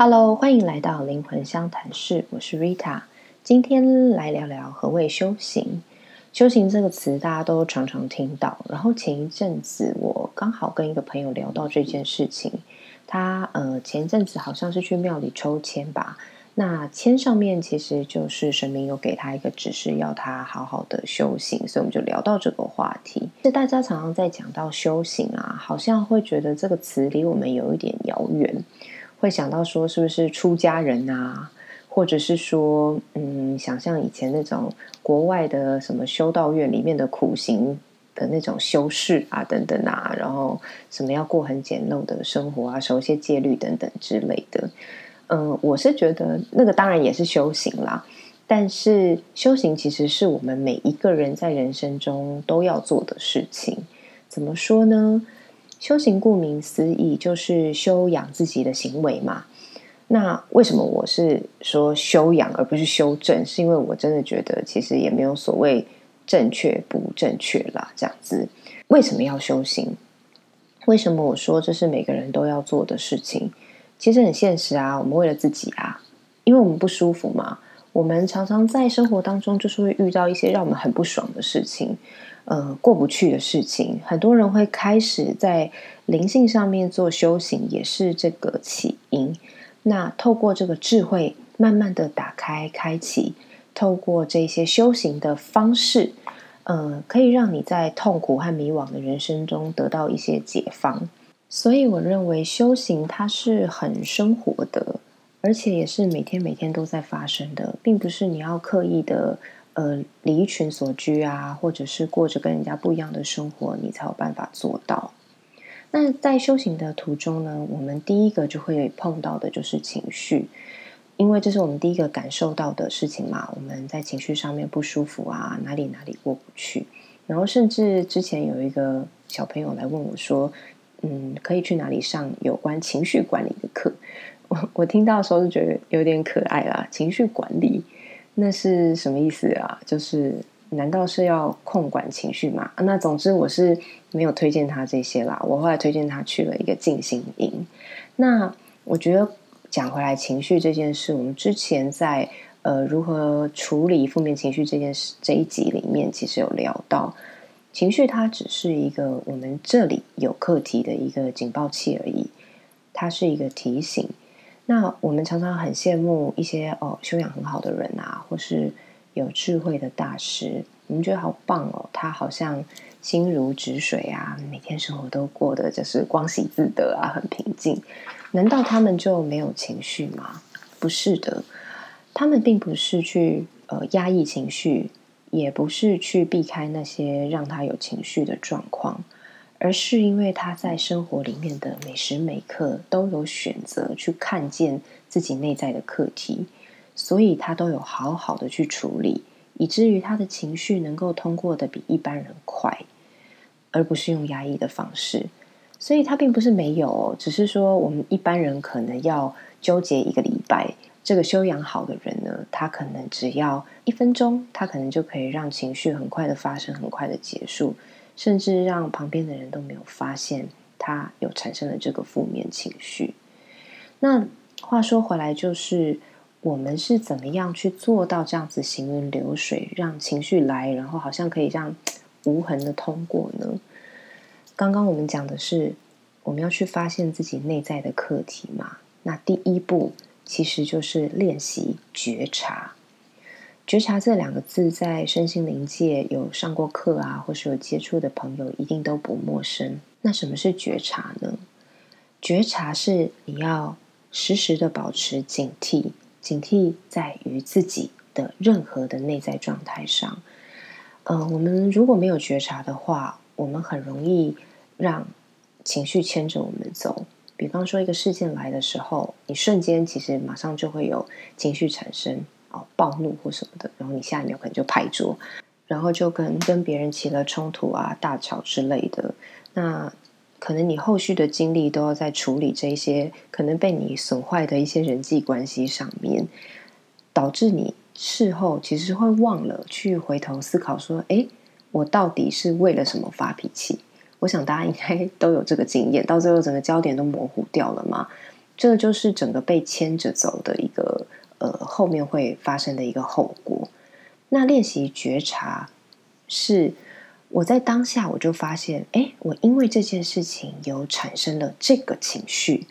Hello，欢迎来到灵魂相谈室，我是 Rita。今天来聊聊何谓修行。修行这个词大家都常常听到，然后前一阵子我刚好跟一个朋友聊到这件事情，他呃前一阵子好像是去庙里抽签吧，那签上面其实就是神明有给他一个指示，要他好好的修行，所以我们就聊到这个话题。是大家常常在讲到修行啊，好像会觉得这个词离我们有一点遥远。会想到说是不是出家人啊，或者是说，嗯，想象以前那种国外的什么修道院里面的苦行的那种修士啊，等等啊，然后什么要过很简陋的生活啊，守一些戒律等等之类的。嗯，我是觉得那个当然也是修行啦，但是修行其实是我们每一个人在人生中都要做的事情。怎么说呢？修行顾名思义就是修养自己的行为嘛。那为什么我是说修养而不是修正？是因为我真的觉得其实也没有所谓正确不正确啦。这样子，为什么要修行？为什么我说这是每个人都要做的事情？其实很现实啊，我们为了自己啊，因为我们不舒服嘛。我们常常在生活当中就是会遇到一些让我们很不爽的事情。呃，过不去的事情，很多人会开始在灵性上面做修行，也是这个起因。那透过这个智慧，慢慢的打开、开启，透过这些修行的方式，呃，可以让你在痛苦和迷惘的人生中得到一些解放。所以，我认为修行它是很生活的，而且也是每天每天都在发生的，并不是你要刻意的。呃，离群所居啊，或者是过着跟人家不一样的生活，你才有办法做到。那在修行的途中呢，我们第一个就会碰到的就是情绪，因为这是我们第一个感受到的事情嘛。我们在情绪上面不舒服啊，哪里哪里过不去。然后甚至之前有一个小朋友来问我说：“嗯，可以去哪里上有关情绪管理的课？”我我听到的时候就觉得有点可爱啦，情绪管理。那是什么意思啊？就是难道是要控管情绪吗？那总之我是没有推荐他这些啦。我后来推荐他去了一个静心营。那我觉得讲回来，情绪这件事，我们之前在呃如何处理负面情绪这件事这一集里面，其实有聊到，情绪它只是一个我们这里有课题的一个警报器而已，它是一个提醒。那我们常常很羡慕一些哦修养很好的人啊，或是有智慧的大师，我们觉得好棒哦，他好像心如止水啊，每天生活都过得就是光喜自得啊，很平静。难道他们就没有情绪吗？不是的，他们并不是去呃压抑情绪，也不是去避开那些让他有情绪的状况。而是因为他在生活里面的每时每刻都有选择去看见自己内在的课题，所以他都有好好的去处理，以至于他的情绪能够通过的比一般人快，而不是用压抑的方式。所以他并不是没有，只是说我们一般人可能要纠结一个礼拜。这个修养好的人呢，他可能只要一分钟，他可能就可以让情绪很快的发生，很快的结束。甚至让旁边的人都没有发现他有产生了这个负面情绪。那话说回来，就是我们是怎么样去做到这样子行云流水，让情绪来，然后好像可以这样 无痕的通过呢？刚刚我们讲的是我们要去发现自己内在的课题嘛？那第一步其实就是练习觉察。觉察这两个字，在身心灵界有上过课啊，或是有接触的朋友，一定都不陌生。那什么是觉察呢？觉察是你要时时的保持警惕，警惕在于自己的任何的内在状态上。嗯，我们如果没有觉察的话，我们很容易让情绪牵着我们走。比方说，一个事件来的时候，你瞬间其实马上就会有情绪产生。哦，暴怒或什么的，然后你下一秒可能就拍桌，然后就跟跟别人起了冲突啊、大吵之类的。那可能你后续的精力都要在处理这些可能被你损坏的一些人际关系上面，导致你事后其实会忘了去回头思考说：“哎，我到底是为了什么发脾气？”我想大家应该都有这个经验，到最后整个焦点都模糊掉了嘛。这个就是整个被牵着走的一个后面会发生的一个后果。那练习觉察是我在当下我就发现，哎，我因为这件事情有产生了这个情绪。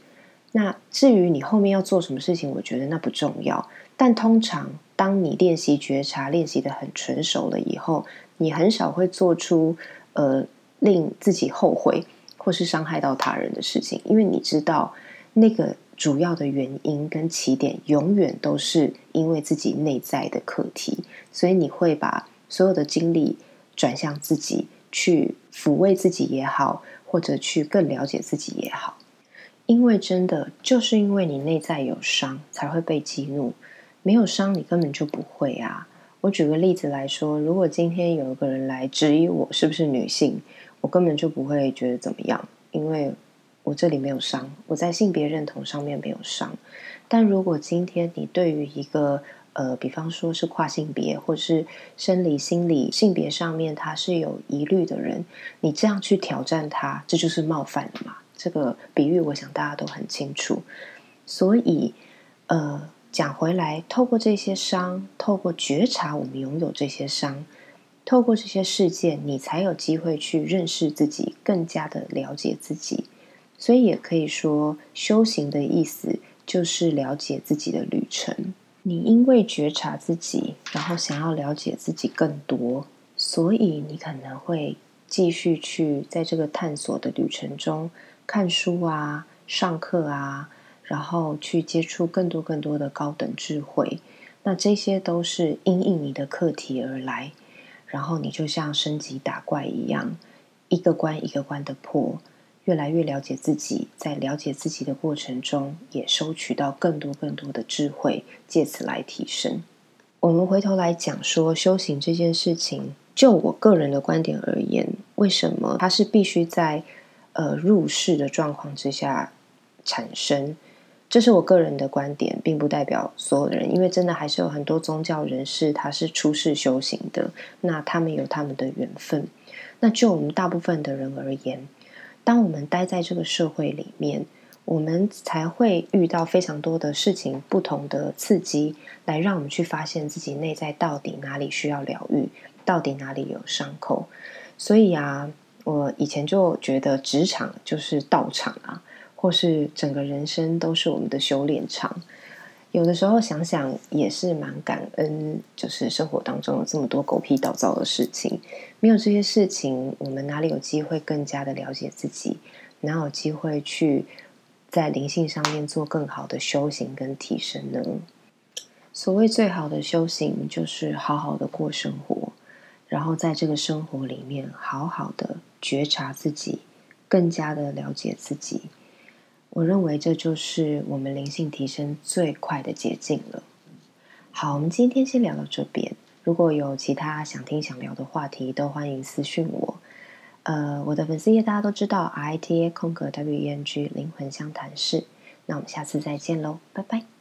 那至于你后面要做什么事情，我觉得那不重要。但通常当你练习觉察练习的很纯熟了以后，你很少会做出呃令自己后悔或是伤害到他人的事情，因为你知道那个主要的原因跟起点永远都是因为自己内在的课题，所以你会把所有的精力转向自己，去抚慰自己也好，或者去更了解自己也好。因为真的就是因为你内在有伤，才会被激怒。没有伤，你根本就不会啊。我举个例子来说，如果今天有一个人来质疑我是不是女性，我根本就不会觉得怎么样，因为我这里没有伤，我在性别认同上面没有伤。但如果今天你对于一个呃，比方说是跨性别，或是生理、心理、性别上面他是有疑虑的人，你这样去挑战他，这就是冒犯了嘛？这个比喻，我想大家都很清楚。所以，呃，讲回来，透过这些伤，透过觉察，我们拥有这些伤，透过这些事件，你才有机会去认识自己，更加的了解自己。所以，也可以说，修行的意思就是了解自己的旅程。你因为觉察自己，然后想要了解自己更多，所以你可能会继续去在这个探索的旅程中。看书啊，上课啊，然后去接触更多更多的高等智慧，那这些都是因应你的课题而来，然后你就像升级打怪一样，一个关一个关的破，越来越了解自己，在了解自己的过程中，也收取到更多更多的智慧，借此来提升。我们回头来讲说修行这件事情，就我个人的观点而言，为什么它是必须在呃，入世的状况之下产生，这是我个人的观点，并不代表所有的人，因为真的还是有很多宗教人士他是出世修行的，那他们有他们的缘分。那就我们大部分的人而言，当我们待在这个社会里面，我们才会遇到非常多的事情，不同的刺激，来让我们去发现自己内在到底哪里需要疗愈，到底哪里有伤口。所以啊。我以前就觉得职场就是道场啊，或是整个人生都是我们的修炼场。有的时候想想也是蛮感恩，就是生活当中有这么多狗屁倒灶的事情，没有这些事情，我们哪里有机会更加的了解自己？哪有机会去在灵性上面做更好的修行跟提升呢？所谓最好的修行，就是好好的过生活。然后在这个生活里面，好好的觉察自己，更加的了解自己。我认为这就是我们灵性提升最快的捷径了。好，我们今天先聊到这边。如果有其他想听想聊的话题，都欢迎私讯我。呃，我的粉丝页大家都知道，I T A 空格 W E N G 灵魂相谈室。那我们下次再见喽，拜拜。